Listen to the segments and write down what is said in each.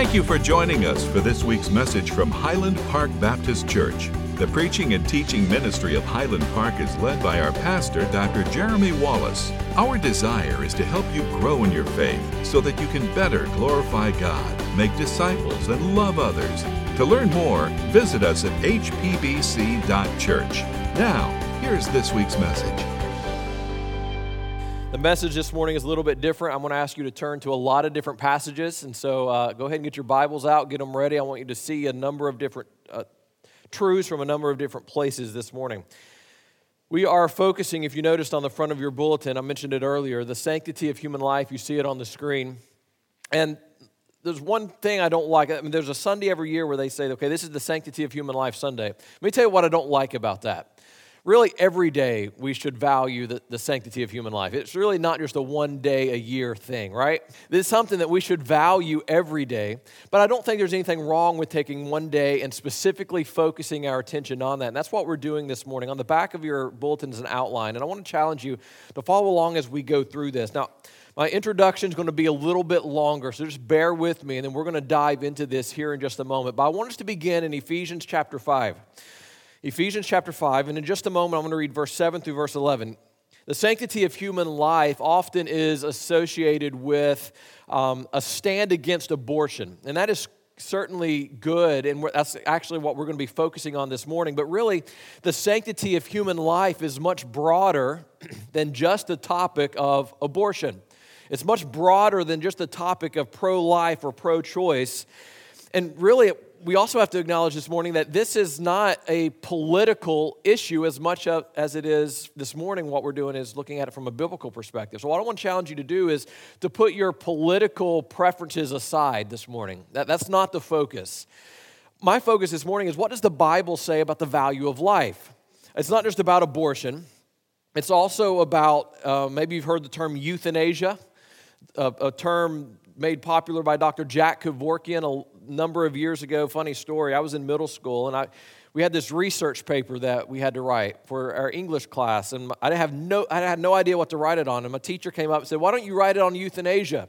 Thank you for joining us for this week's message from Highland Park Baptist Church. The preaching and teaching ministry of Highland Park is led by our pastor, Dr. Jeremy Wallace. Our desire is to help you grow in your faith so that you can better glorify God, make disciples, and love others. To learn more, visit us at hpbc.church. Now, here's this week's message. The message this morning is a little bit different. I'm going to ask you to turn to a lot of different passages. And so uh, go ahead and get your Bibles out, get them ready. I want you to see a number of different uh, truths from a number of different places this morning. We are focusing, if you noticed on the front of your bulletin, I mentioned it earlier, the sanctity of human life. You see it on the screen. And there's one thing I don't like. I mean, there's a Sunday every year where they say, okay, this is the sanctity of human life Sunday. Let me tell you what I don't like about that really every day we should value the, the sanctity of human life. It's really not just a one day a year thing, right? This is something that we should value every day. But I don't think there's anything wrong with taking one day and specifically focusing our attention on that. And that's what we're doing this morning. On the back of your bulletin is an outline. And I want to challenge you to follow along as we go through this. Now, my introduction is going to be a little bit longer, so just bear with me, and then we're going to dive into this here in just a moment. But I want us to begin in Ephesians chapter 5. Ephesians chapter 5, and in just a moment, I'm going to read verse 7 through verse 11. The sanctity of human life often is associated with um, a stand against abortion, and that is certainly good, and that's actually what we're going to be focusing on this morning. But really, the sanctity of human life is much broader than just the topic of abortion. It's much broader than just the topic of pro life or pro choice. And really, we also have to acknowledge this morning that this is not a political issue as much as it is this morning. What we're doing is looking at it from a biblical perspective. So, what I want to challenge you to do is to put your political preferences aside this morning. That, that's not the focus. My focus this morning is what does the Bible say about the value of life? It's not just about abortion, it's also about uh, maybe you've heard the term euthanasia, a, a term made popular by Dr. Jack Kevorkian number of years ago. Funny story. I was in middle school and I, we had this research paper that we had to write for our English class, and I have no, I had no idea what to write it on. And my teacher came up and said, "Why don't you write it on euthanasia?"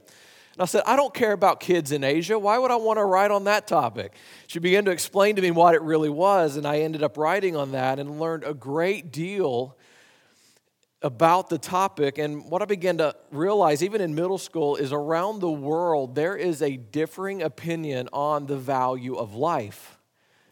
And I said, "I don't care about kids in Asia. Why would I want to write on that topic?" She began to explain to me what it really was, and I ended up writing on that and learned a great deal about the topic. And what I began to realize, even in middle school, is around the world, there is a differing opinion on the value of life.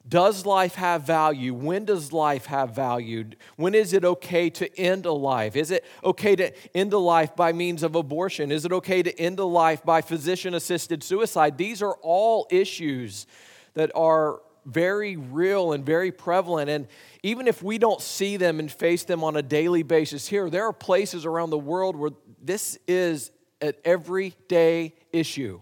Does life have value? When does life have value? When is it okay to end a life? Is it okay to end a life by means of abortion? Is it okay to end a life by physician assisted suicide? These are all issues that are very real and very prevalent. And even if we don't see them and face them on a daily basis here, there are places around the world where this is an everyday issue.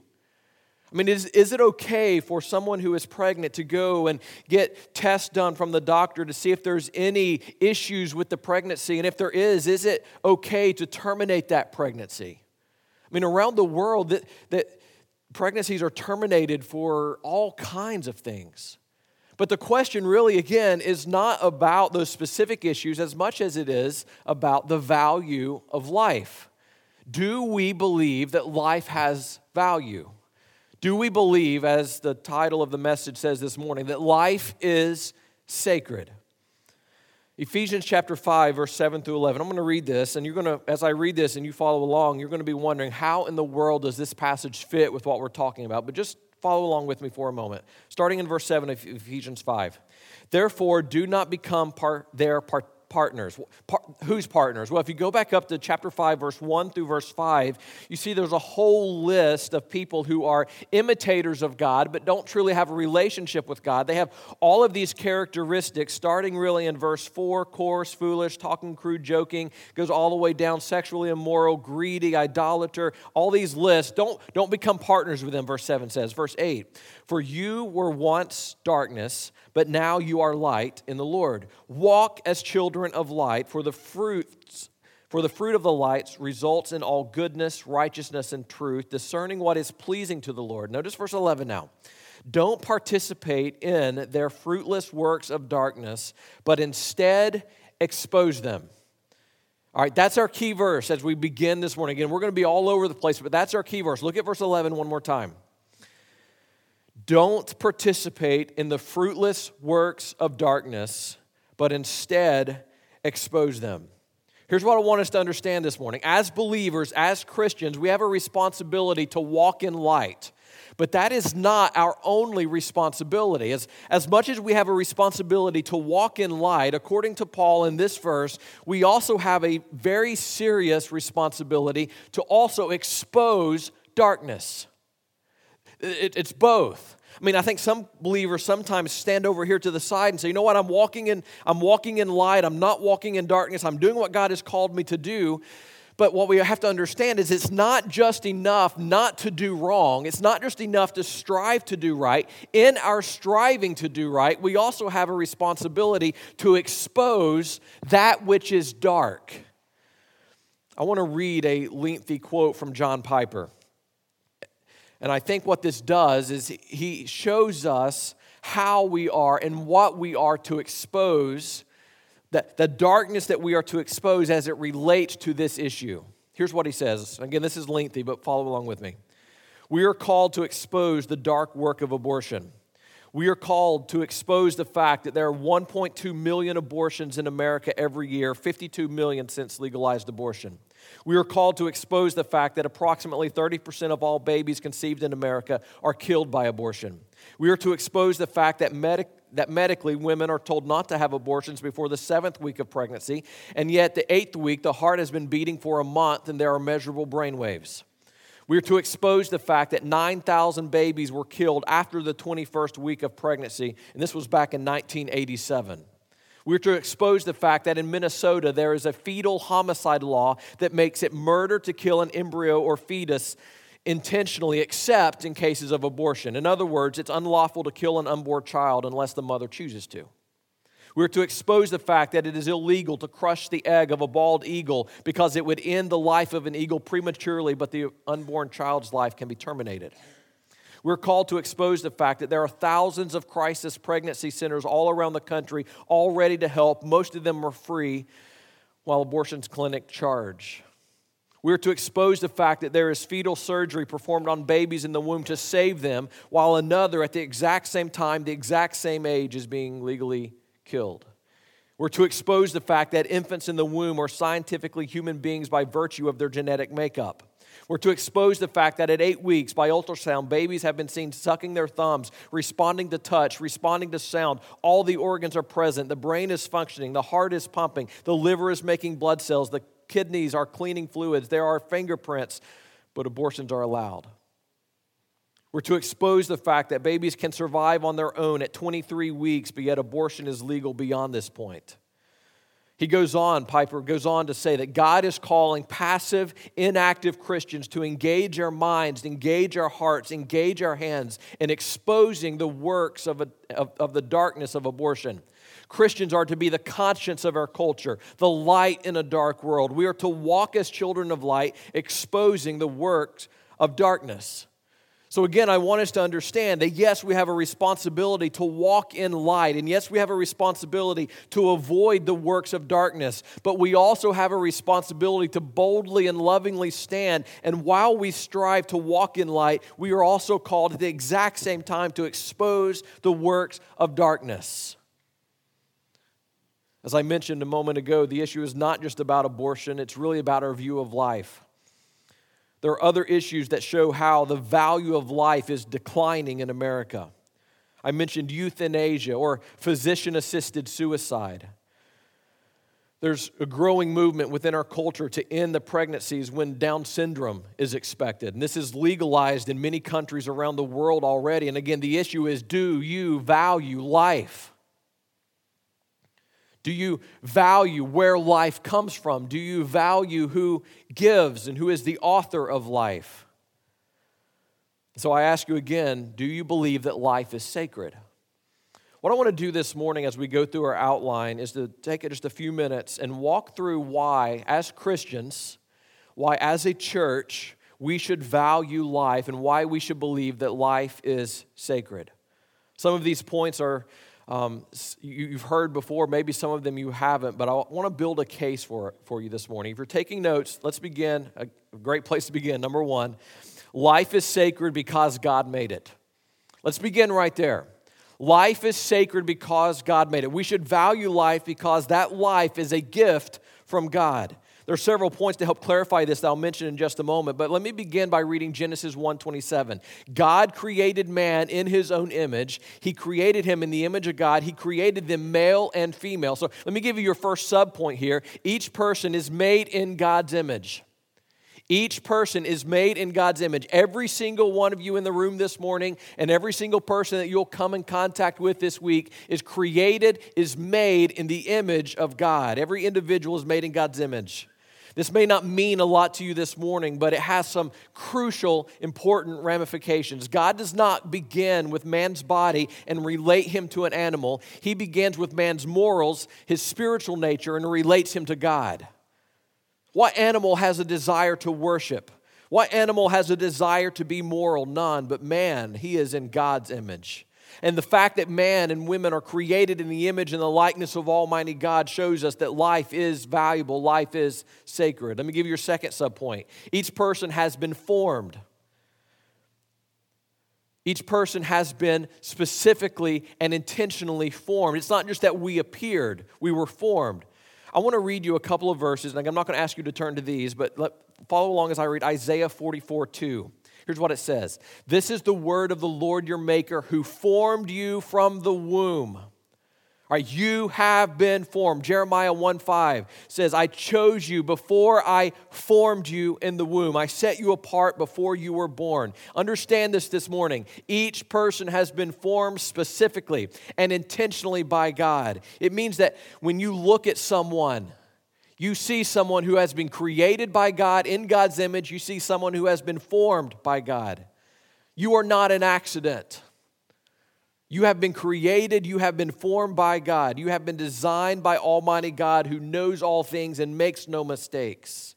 I mean, is, is it okay for someone who is pregnant to go and get tests done from the doctor to see if there's any issues with the pregnancy? And if there is, is it okay to terminate that pregnancy? I mean, around the world, that, that pregnancies are terminated for all kinds of things. But the question really, again, is not about those specific issues as much as it is about the value of life. Do we believe that life has value? Do we believe, as the title of the message says this morning, that life is sacred? Ephesians chapter 5, verse 7 through 11. I'm going to read this, and you're going to, as I read this and you follow along, you're going to be wondering how in the world does this passage fit with what we're talking about? But just Follow along with me for a moment. Starting in verse 7 of Ephesians 5. Therefore, do not become part, their part, partners. Par- whose partners? Well, if you go back up to chapter 5, verse 1 through verse 5, you see there's a whole list of people who are imitators of God, but don't truly have a relationship with God. They have all of these characteristics, starting really in verse 4 coarse, foolish, talking crude, joking, goes all the way down sexually immoral, greedy, idolater, all these lists. Don't, don't become partners with them, verse 7 says. Verse 8, for you were once darkness but now you are light in the Lord. Walk as children of light, for the fruits for the fruit of the lights results in all goodness, righteousness, and truth, discerning what is pleasing to the Lord. Notice verse 11 now. Don't participate in their fruitless works of darkness, but instead expose them. All right, that's our key verse as we begin this morning. Again, we're going to be all over the place, but that's our key verse. Look at verse 11 one more time. Don't participate in the fruitless works of darkness, but instead expose them. Here's what I want us to understand this morning. As believers, as Christians, we have a responsibility to walk in light. But that is not our only responsibility. As, as much as we have a responsibility to walk in light, according to Paul in this verse, we also have a very serious responsibility to also expose darkness. It, it's both. I mean, I think some believers sometimes stand over here to the side and say, "You know what? I'm walking in I'm walking in light. I'm not walking in darkness. I'm doing what God has called me to do." But what we have to understand is it's not just enough not to do wrong. It's not just enough to strive to do right. In our striving to do right, we also have a responsibility to expose that which is dark. I want to read a lengthy quote from John Piper. And I think what this does is he shows us how we are and what we are to expose, the, the darkness that we are to expose as it relates to this issue. Here's what he says. Again, this is lengthy, but follow along with me. We are called to expose the dark work of abortion. We are called to expose the fact that there are 1.2 million abortions in America every year, 52 million since legalized abortion. We are called to expose the fact that approximately 30% of all babies conceived in America are killed by abortion. We are to expose the fact that, medic- that medically women are told not to have abortions before the seventh week of pregnancy, and yet the eighth week, the heart has been beating for a month and there are measurable brain waves. We are to expose the fact that 9,000 babies were killed after the 21st week of pregnancy, and this was back in 1987. We're to expose the fact that in Minnesota there is a fetal homicide law that makes it murder to kill an embryo or fetus intentionally, except in cases of abortion. In other words, it's unlawful to kill an unborn child unless the mother chooses to. We're to expose the fact that it is illegal to crush the egg of a bald eagle because it would end the life of an eagle prematurely, but the unborn child's life can be terminated. We're called to expose the fact that there are thousands of crisis pregnancy centers all around the country, all ready to help. Most of them are free, while abortions clinic charge. We're to expose the fact that there is fetal surgery performed on babies in the womb to save them, while another at the exact same time, the exact same age, is being legally killed. We're to expose the fact that infants in the womb are scientifically human beings by virtue of their genetic makeup. We're to expose the fact that at eight weeks, by ultrasound, babies have been seen sucking their thumbs, responding to touch, responding to sound. All the organs are present. The brain is functioning. The heart is pumping. The liver is making blood cells. The kidneys are cleaning fluids. There are fingerprints, but abortions are allowed. We're to expose the fact that babies can survive on their own at 23 weeks, but yet abortion is legal beyond this point. He goes on, Piper goes on to say that God is calling passive, inactive Christians to engage our minds, engage our hearts, engage our hands in exposing the works of, a, of, of the darkness of abortion. Christians are to be the conscience of our culture, the light in a dark world. We are to walk as children of light, exposing the works of darkness. So, again, I want us to understand that yes, we have a responsibility to walk in light, and yes, we have a responsibility to avoid the works of darkness, but we also have a responsibility to boldly and lovingly stand. And while we strive to walk in light, we are also called at the exact same time to expose the works of darkness. As I mentioned a moment ago, the issue is not just about abortion, it's really about our view of life. There are other issues that show how the value of life is declining in America. I mentioned euthanasia or physician assisted suicide. There's a growing movement within our culture to end the pregnancies when Down syndrome is expected. And this is legalized in many countries around the world already. And again, the issue is do you value life? Do you value where life comes from? Do you value who gives and who is the author of life? So I ask you again do you believe that life is sacred? What I want to do this morning as we go through our outline is to take just a few minutes and walk through why, as Christians, why, as a church, we should value life and why we should believe that life is sacred. Some of these points are um, you've heard before, maybe some of them you haven't, but I want to build a case for, for you this morning. If you're taking notes, let's begin. A great place to begin. Number one, life is sacred because God made it. Let's begin right there. Life is sacred because God made it. We should value life because that life is a gift from God. There are several points to help clarify this that I'll mention in just a moment, but let me begin by reading Genesis 1:27. God created man in his own image. He created him in the image of God. He created them male and female. So let me give you your first sub point here. Each person is made in God's image. Each person is made in God's image. Every single one of you in the room this morning and every single person that you'll come in contact with this week is created, is made in the image of God. Every individual is made in God's image. This may not mean a lot to you this morning, but it has some crucial, important ramifications. God does not begin with man's body and relate him to an animal, He begins with man's morals, his spiritual nature, and relates him to God. What animal has a desire to worship? What animal has a desire to be moral? None, but man, he is in God's image. And the fact that man and women are created in the image and the likeness of Almighty God shows us that life is valuable, life is sacred. Let me give you your second subpoint. Each person has been formed. Each person has been specifically and intentionally formed. It's not just that we appeared, we were formed. I want to read you a couple of verses, and I'm not going to ask you to turn to these, but let, follow along as I read Isaiah 44 2. Here's what it says This is the word of the Lord your Maker who formed you from the womb. All right, you have been formed. Jeremiah 1 5 says, I chose you before I formed you in the womb. I set you apart before you were born. Understand this this morning. Each person has been formed specifically and intentionally by God. It means that when you look at someone, you see someone who has been created by God in God's image, you see someone who has been formed by God. You are not an accident. You have been created, you have been formed by God, you have been designed by Almighty God who knows all things and makes no mistakes.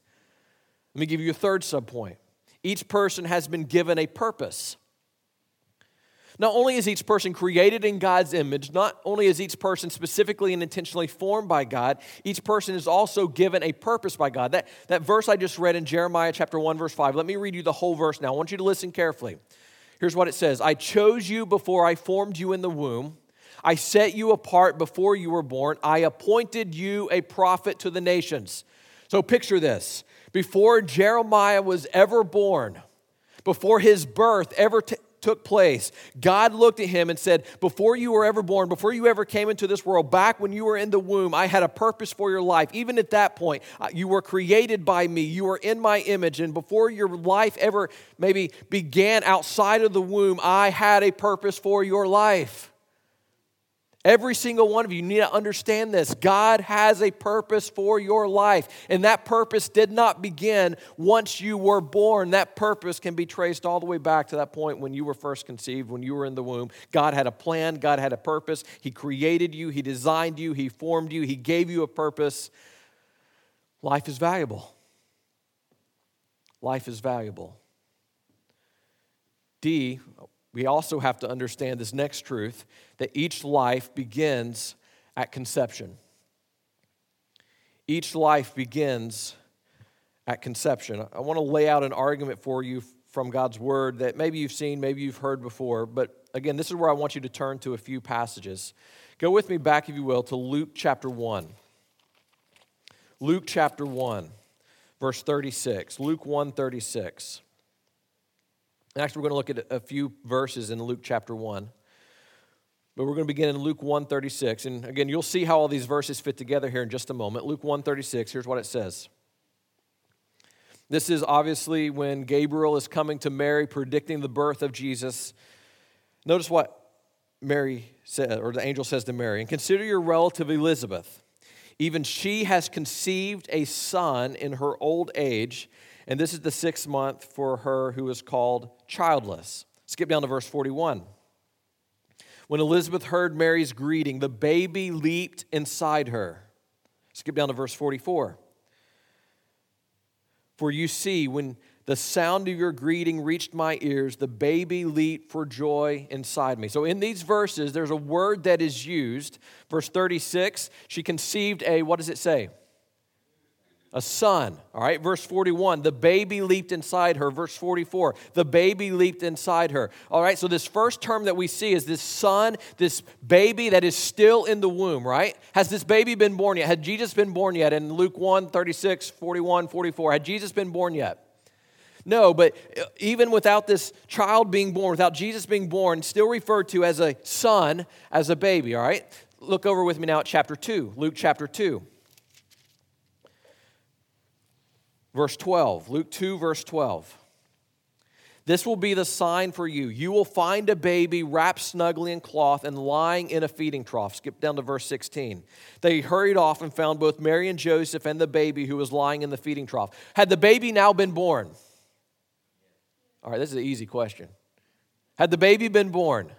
Let me give you a third subpoint. Each person has been given a purpose. Not only is each person created in God's image, not only is each person specifically and intentionally formed by God, each person is also given a purpose by God. That, that verse I just read in Jeremiah chapter 1, verse 5, let me read you the whole verse now. I want you to listen carefully. Here's what it says I chose you before I formed you in the womb. I set you apart before you were born. I appointed you a prophet to the nations. So picture this. Before Jeremiah was ever born, before his birth ever t- took place, God looked at him and said, Before you were ever born, before you ever came into this world, back when you were in the womb, I had a purpose for your life. Even at that point, uh, you were created by me, you were in my image, and before your life ever maybe began outside of the womb, I had a purpose for your life. Every single one of you need to understand this. God has a purpose for your life, and that purpose did not begin once you were born. That purpose can be traced all the way back to that point when you were first conceived, when you were in the womb. God had a plan, God had a purpose. He created you, He designed you, He formed you, He gave you a purpose. Life is valuable. Life is valuable. D, we also have to understand this next truth that each life begins at conception. Each life begins at conception. I want to lay out an argument for you from God's word that maybe you've seen, maybe you've heard before, but again, this is where I want you to turn to a few passages. Go with me back, if you will, to Luke chapter 1. Luke chapter 1, verse 36. Luke 1 36. Actually, we're going to look at a few verses in Luke chapter 1. But we're going to begin in Luke 136. And again, you'll see how all these verses fit together here in just a moment. Luke 136, here's what it says. This is obviously when Gabriel is coming to Mary, predicting the birth of Jesus. Notice what Mary said, or the angel says to Mary, and consider your relative Elizabeth. Even she has conceived a son in her old age and this is the sixth month for her who is called childless. Skip down to verse 41. When Elizabeth heard Mary's greeting, the baby leaped inside her. Skip down to verse 44. For you see, when the sound of your greeting reached my ears, the baby leaped for joy inside me. So, in these verses, there's a word that is used. Verse 36, she conceived a, what does it say? A son. All right, verse 41, the baby leaped inside her. Verse 44, the baby leaped inside her. All right, so this first term that we see is this son, this baby that is still in the womb, right? Has this baby been born yet? Had Jesus been born yet? In Luke 1 36, 41, 44, had Jesus been born yet? No, but even without this child being born, without Jesus being born, still referred to as a son, as a baby, all right? Look over with me now at chapter 2, Luke chapter 2. Verse 12, Luke 2, verse 12. This will be the sign for you. You will find a baby wrapped snugly in cloth and lying in a feeding trough. Skip down to verse 16. They hurried off and found both Mary and Joseph and the baby who was lying in the feeding trough. Had the baby now been born? All right, this is an easy question. Had the baby been born?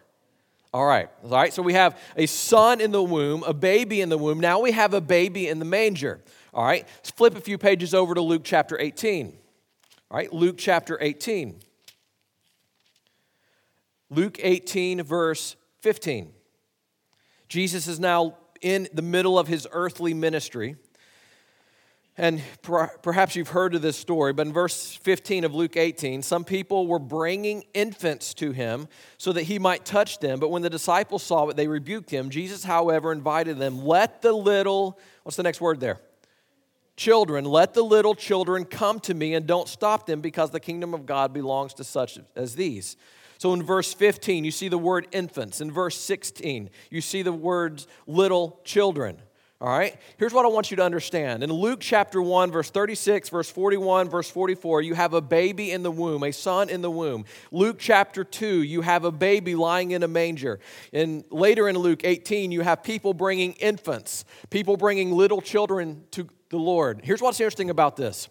All right, all right, so we have a son in the womb, a baby in the womb. Now we have a baby in the manger. All right, let's flip a few pages over to Luke chapter 18. All right, Luke chapter 18. Luke 18, verse 15. Jesus is now in the middle of his earthly ministry. And perhaps you've heard of this story, but in verse 15 of Luke 18, some people were bringing infants to him so that he might touch them. But when the disciples saw it, they rebuked him. Jesus, however, invited them, Let the little, what's the next word there? Children, let the little children come to me and don't stop them because the kingdom of God belongs to such as these. So in verse 15, you see the word infants. In verse 16, you see the words little children. All right? Here's what I want you to understand. In Luke chapter 1, verse 36, verse 41, verse 44, you have a baby in the womb, a son in the womb. Luke chapter 2, you have a baby lying in a manger. And later in Luke 18, you have people bringing infants, people bringing little children to the Lord. Here's what's interesting about this.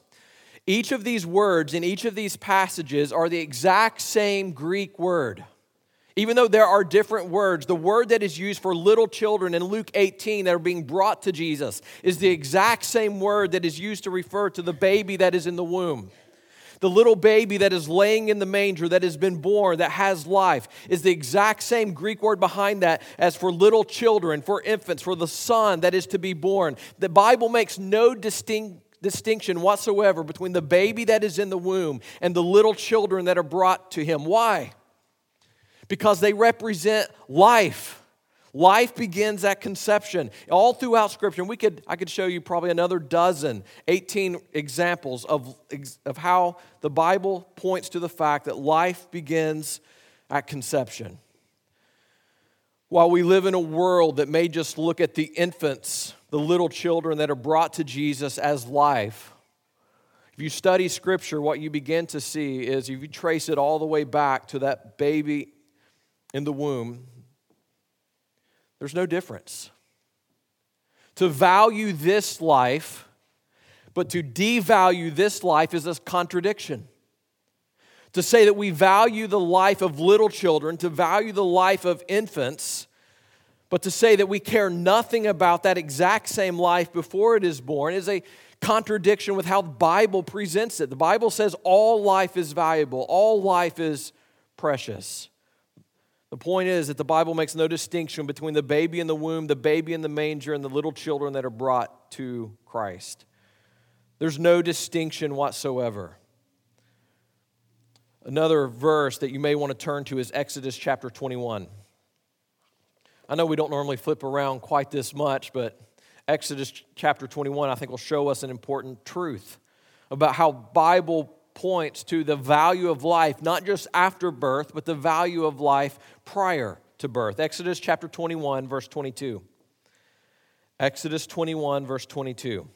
Each of these words in each of these passages are the exact same Greek word. Even though there are different words, the word that is used for little children in Luke 18 that are being brought to Jesus is the exact same word that is used to refer to the baby that is in the womb. The little baby that is laying in the manger, that has been born, that has life, is the exact same Greek word behind that as for little children, for infants, for the son that is to be born. The Bible makes no distinct distinction whatsoever between the baby that is in the womb and the little children that are brought to him. Why? because they represent life. Life begins at conception. All throughout Scripture, we could, I could show you probably another dozen, 18 examples of, of how the Bible points to the fact that life begins at conception. While we live in a world that may just look at the infants, the little children that are brought to Jesus as life, if you study Scripture, what you begin to see is if you trace it all the way back to that baby in the womb, there's no difference. To value this life, but to devalue this life is a contradiction. To say that we value the life of little children, to value the life of infants, but to say that we care nothing about that exact same life before it is born is a contradiction with how the Bible presents it. The Bible says all life is valuable, all life is precious. The point is that the Bible makes no distinction between the baby in the womb, the baby in the manger, and the little children that are brought to Christ. There's no distinction whatsoever. Another verse that you may want to turn to is Exodus chapter 21. I know we don't normally flip around quite this much, but Exodus chapter 21 I think will show us an important truth about how Bible points to the value of life, not just after birth, but the value of life prior to birth. Exodus chapter 21, verse 22. Exodus 21, verse 22.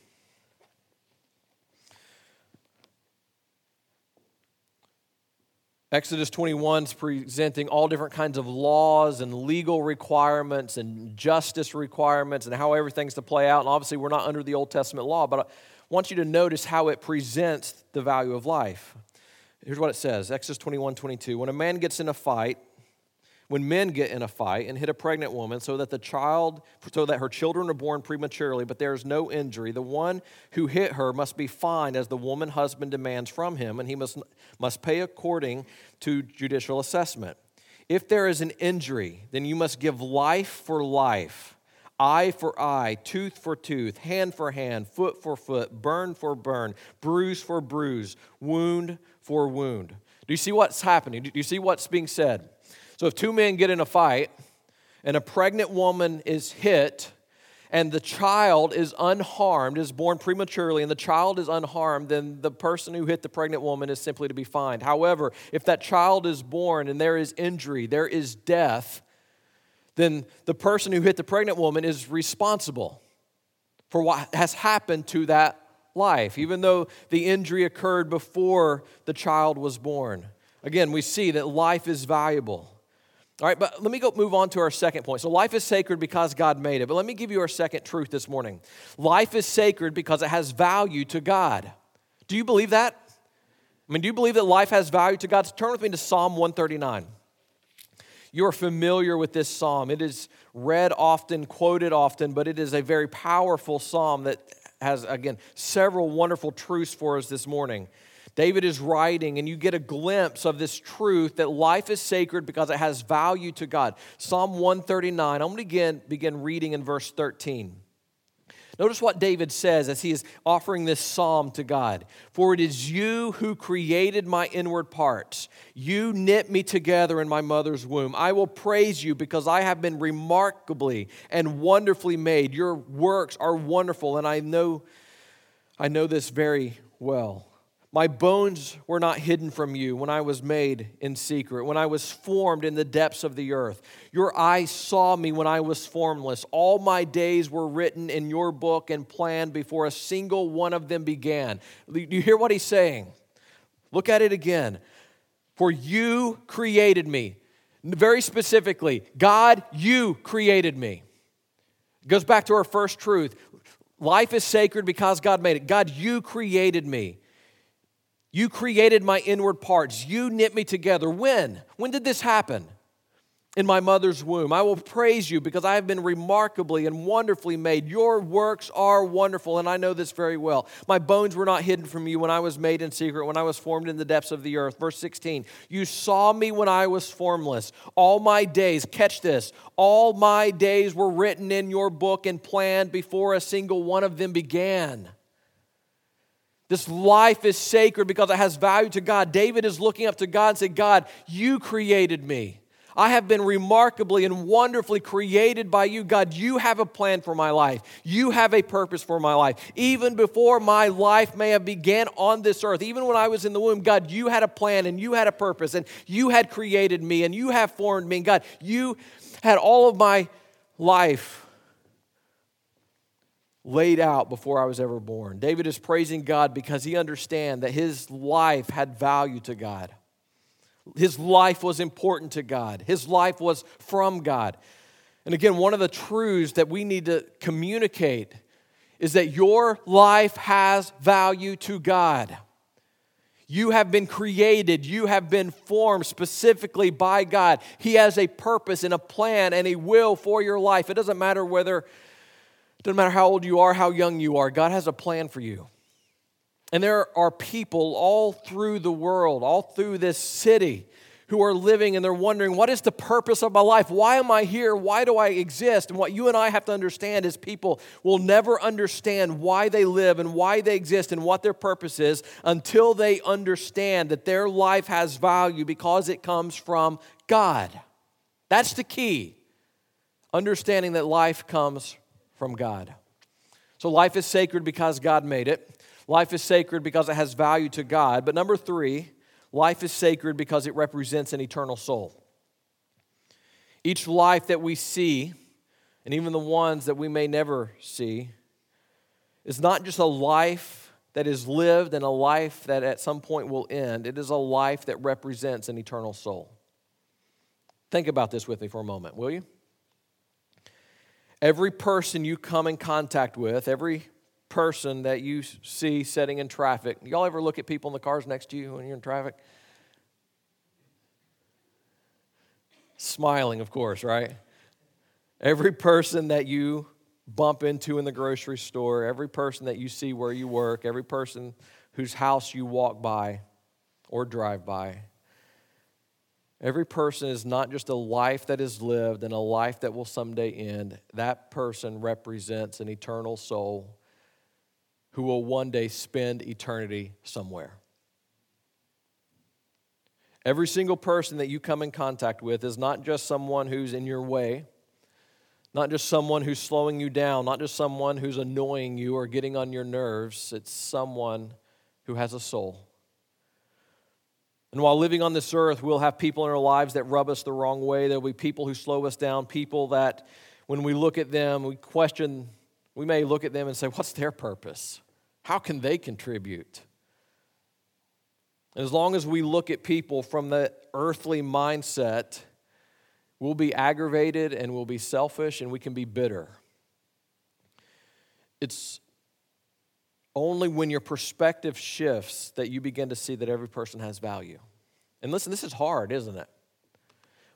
Exodus 21 is presenting all different kinds of laws and legal requirements and justice requirements and how everything's to play out. And obviously, we're not under the Old Testament law, but want you to notice how it presents the value of life. Here's what it says Exodus 21 22. When a man gets in a fight, when men get in a fight and hit a pregnant woman so that the child so that her children are born prematurely but there is no injury the one who hit her must be fined as the woman husband demands from him and he must must pay according to judicial assessment if there is an injury then you must give life for life eye for eye, tooth for tooth, hand for hand, foot for foot, burn for burn, bruise for bruise, wound for wound. Do you see what's happening? Do you see what's being said? So if two men get in a fight and a pregnant woman is hit, and the child is unharmed, is born prematurely, and the child is unharmed, then the person who hit the pregnant woman is simply to be fined. However, if that child is born and there is injury, there is death, then the person who hit the pregnant woman is responsible for what has happened to that life, even though the injury occurred before the child was born. Again, we see that life is valuable. All right, but let me go move on to our second point. So life is sacred because God made it. But let me give you our second truth this morning. Life is sacred because it has value to God. Do you believe that? I mean, do you believe that life has value to God? Turn with me to Psalm 139. You are familiar with this psalm. It is read often, quoted often, but it is a very powerful psalm that has, again, several wonderful truths for us this morning. David is writing, and you get a glimpse of this truth that life is sacred because it has value to God. Psalm 139, I'm going to begin, begin reading in verse 13. Notice what David says as he is offering this psalm to God. For it is you who created my inward parts. You knit me together in my mother's womb. I will praise you because I have been remarkably and wonderfully made. Your works are wonderful, and I know, I know this very well. My bones were not hidden from you when I was made in secret, when I was formed in the depths of the earth. Your eyes saw me when I was formless. All my days were written in your book and planned before a single one of them began. Do you hear what he's saying? Look at it again. For you created me. Very specifically, God, you created me. It goes back to our first truth. Life is sacred because God made it. God, you created me. You created my inward parts. You knit me together. When? When did this happen? In my mother's womb. I will praise you because I have been remarkably and wonderfully made. Your works are wonderful, and I know this very well. My bones were not hidden from you when I was made in secret, when I was formed in the depths of the earth. Verse 16 You saw me when I was formless. All my days, catch this, all my days were written in your book and planned before a single one of them began. This life is sacred because it has value to God. David is looking up to God and saying, God, you created me. I have been remarkably and wonderfully created by you. God, you have a plan for my life. You have a purpose for my life. Even before my life may have began on this earth, even when I was in the womb, God, you had a plan and you had a purpose and you had created me and you have formed me. And God, you had all of my life laid out before I was ever born. David is praising God because he understands that his life had value to God. His life was important to God. His life was from God. And again, one of the truths that we need to communicate is that your life has value to God. You have been created, you have been formed specifically by God. He has a purpose and a plan and a will for your life. It doesn't matter whether doesn't matter how old you are, how young you are, God has a plan for you. And there are people all through the world, all through this city, who are living and they're wondering, what is the purpose of my life? Why am I here? Why do I exist? And what you and I have to understand is people will never understand why they live and why they exist and what their purpose is until they understand that their life has value because it comes from God. That's the key. Understanding that life comes from God. So life is sacred because God made it. Life is sacred because it has value to God. But number three, life is sacred because it represents an eternal soul. Each life that we see, and even the ones that we may never see, is not just a life that is lived and a life that at some point will end. It is a life that represents an eternal soul. Think about this with me for a moment, will you? Every person you come in contact with, every person that you see sitting in traffic, y'all ever look at people in the cars next to you when you're in traffic? Smiling, of course, right? Every person that you bump into in the grocery store, every person that you see where you work, every person whose house you walk by or drive by, Every person is not just a life that is lived and a life that will someday end. That person represents an eternal soul who will one day spend eternity somewhere. Every single person that you come in contact with is not just someone who's in your way, not just someone who's slowing you down, not just someone who's annoying you or getting on your nerves. It's someone who has a soul. And while living on this earth, we'll have people in our lives that rub us the wrong way. There'll be people who slow us down, people that when we look at them, we question, we may look at them and say, What's their purpose? How can they contribute? And As long as we look at people from the earthly mindset, we'll be aggravated and we'll be selfish and we can be bitter. It's only when your perspective shifts that you begin to see that every person has value. And listen, this is hard, isn't it?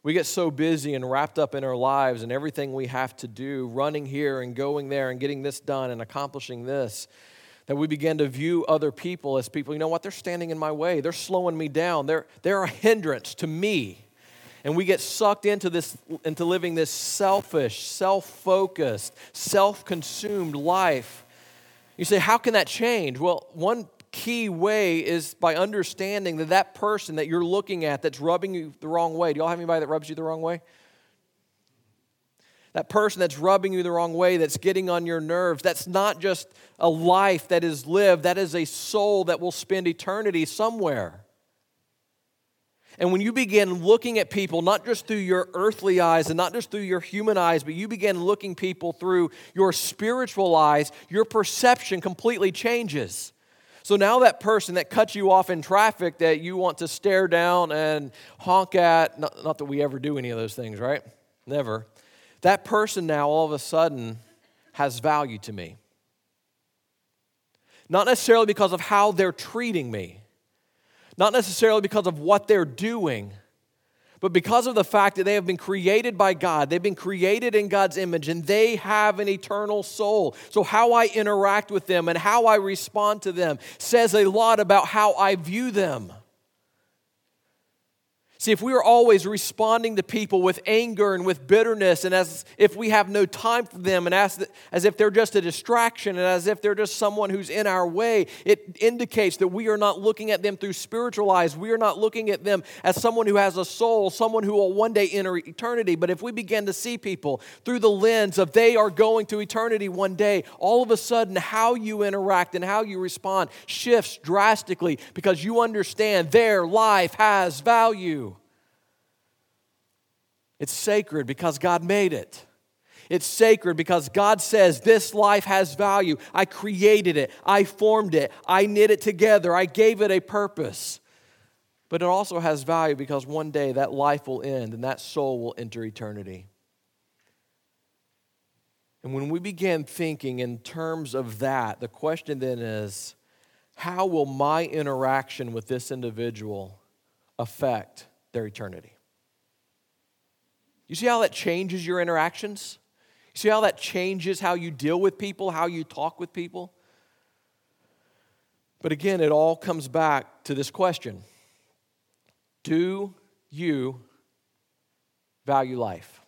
We get so busy and wrapped up in our lives and everything we have to do, running here and going there and getting this done and accomplishing this that we begin to view other people as people, you know what, they're standing in my way. They're slowing me down. They're, they're a hindrance to me. And we get sucked into this into living this selfish, self-focused, self-consumed life. You say, how can that change? Well, one key way is by understanding that that person that you're looking at that's rubbing you the wrong way. Do y'all have anybody that rubs you the wrong way? that person that's rubbing you the wrong way, that's getting on your nerves, that's not just a life that is lived, that is a soul that will spend eternity somewhere. And when you begin looking at people, not just through your earthly eyes and not just through your human eyes, but you begin looking people through your spiritual eyes, your perception completely changes. So now that person that cuts you off in traffic that you want to stare down and honk at, not, not that we ever do any of those things, right? Never that person now all of a sudden has value to me. Not necessarily because of how they're treating me, not necessarily because of what they're doing, but because of the fact that they have been created by God. They've been created in God's image and they have an eternal soul. So, how I interact with them and how I respond to them says a lot about how I view them. See, if we are always responding to people with anger and with bitterness, and as if we have no time for them, and as, as if they're just a distraction, and as if they're just someone who's in our way, it indicates that we are not looking at them through spiritual eyes. We are not looking at them as someone who has a soul, someone who will one day enter eternity. But if we begin to see people through the lens of they are going to eternity one day, all of a sudden how you interact and how you respond shifts drastically because you understand their life has value. It's sacred because God made it. It's sacred because God says this life has value. I created it, I formed it, I knit it together, I gave it a purpose. But it also has value because one day that life will end and that soul will enter eternity. And when we begin thinking in terms of that, the question then is how will my interaction with this individual affect their eternity? You see how that changes your interactions? You see how that changes how you deal with people, how you talk with people? But again, it all comes back to this question Do you value life?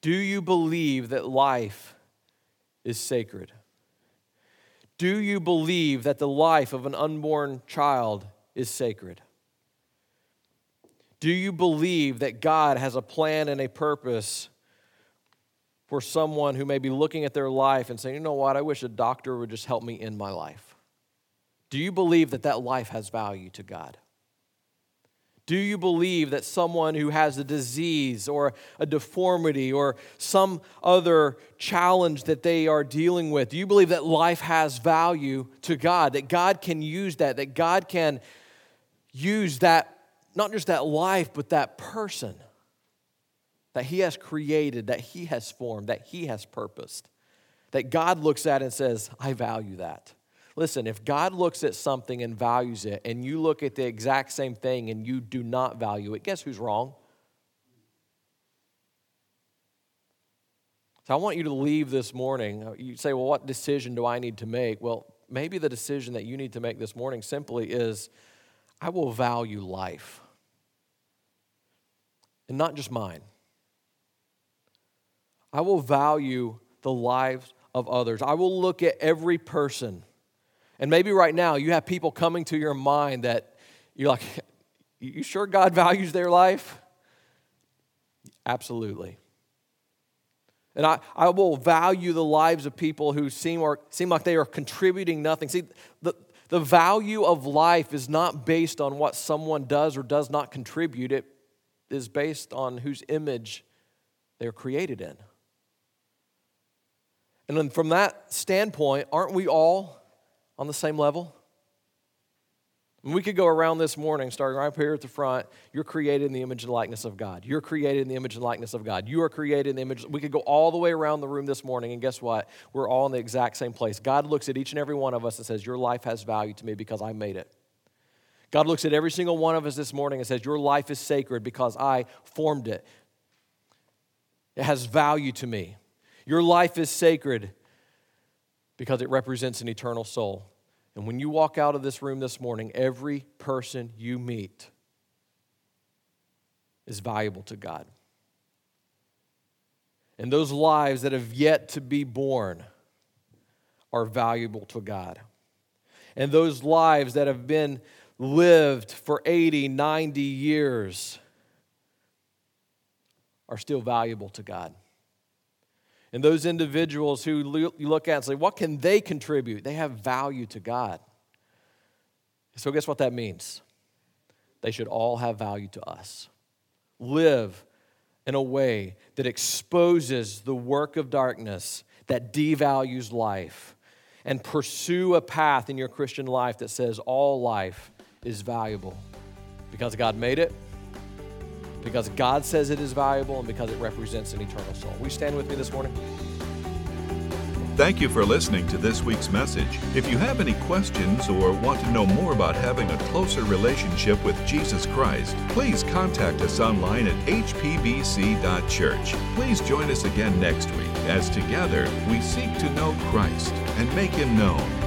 Do you believe that life is sacred? Do you believe that the life of an unborn child is sacred? Do you believe that God has a plan and a purpose for someone who may be looking at their life and saying, you know what, I wish a doctor would just help me in my life? Do you believe that that life has value to God? Do you believe that someone who has a disease or a deformity or some other challenge that they are dealing with, do you believe that life has value to God? That God can use that, that God can use that not just that life, but that person that He has created, that He has formed, that He has purposed, that God looks at and says, I value that. Listen, if God looks at something and values it, and you look at the exact same thing and you do not value it, guess who's wrong? So I want you to leave this morning. Uh, you say, well, what decision do I need to make? Well, maybe the decision that you need to make this morning simply is I will value life. And not just mine. I will value the lives of others. I will look at every person. And maybe right now you have people coming to your mind that you're like, you sure God values their life? Absolutely. And I, I will value the lives of people who seem, or, seem like they are contributing nothing. See, the, the value of life is not based on what someone does or does not contribute, it is based on whose image they're created in. And then from that standpoint, aren't we all on the same level? we could go around this morning, starting right up here at the front. You're created in the image and likeness of God. You're created in the image and likeness of God. You are created in the image. We could go all the way around the room this morning, and guess what? We're all in the exact same place. God looks at each and every one of us and says, Your life has value to me because I made it. God looks at every single one of us this morning and says, Your life is sacred because I formed it. It has value to me. Your life is sacred because it represents an eternal soul. And when you walk out of this room this morning, every person you meet is valuable to God. And those lives that have yet to be born are valuable to God. And those lives that have been lived for 80, 90 years are still valuable to God. And those individuals who you look at and say, what can they contribute? They have value to God. So, guess what that means? They should all have value to us. Live in a way that exposes the work of darkness, that devalues life, and pursue a path in your Christian life that says all life is valuable because God made it because God says it is valuable and because it represents an eternal soul. Will you stand with me this morning? Thank you for listening to this week's message. If you have any questions or want to know more about having a closer relationship with Jesus Christ, please contact us online at hpbc.church. Please join us again next week as together we seek to know Christ and make him known.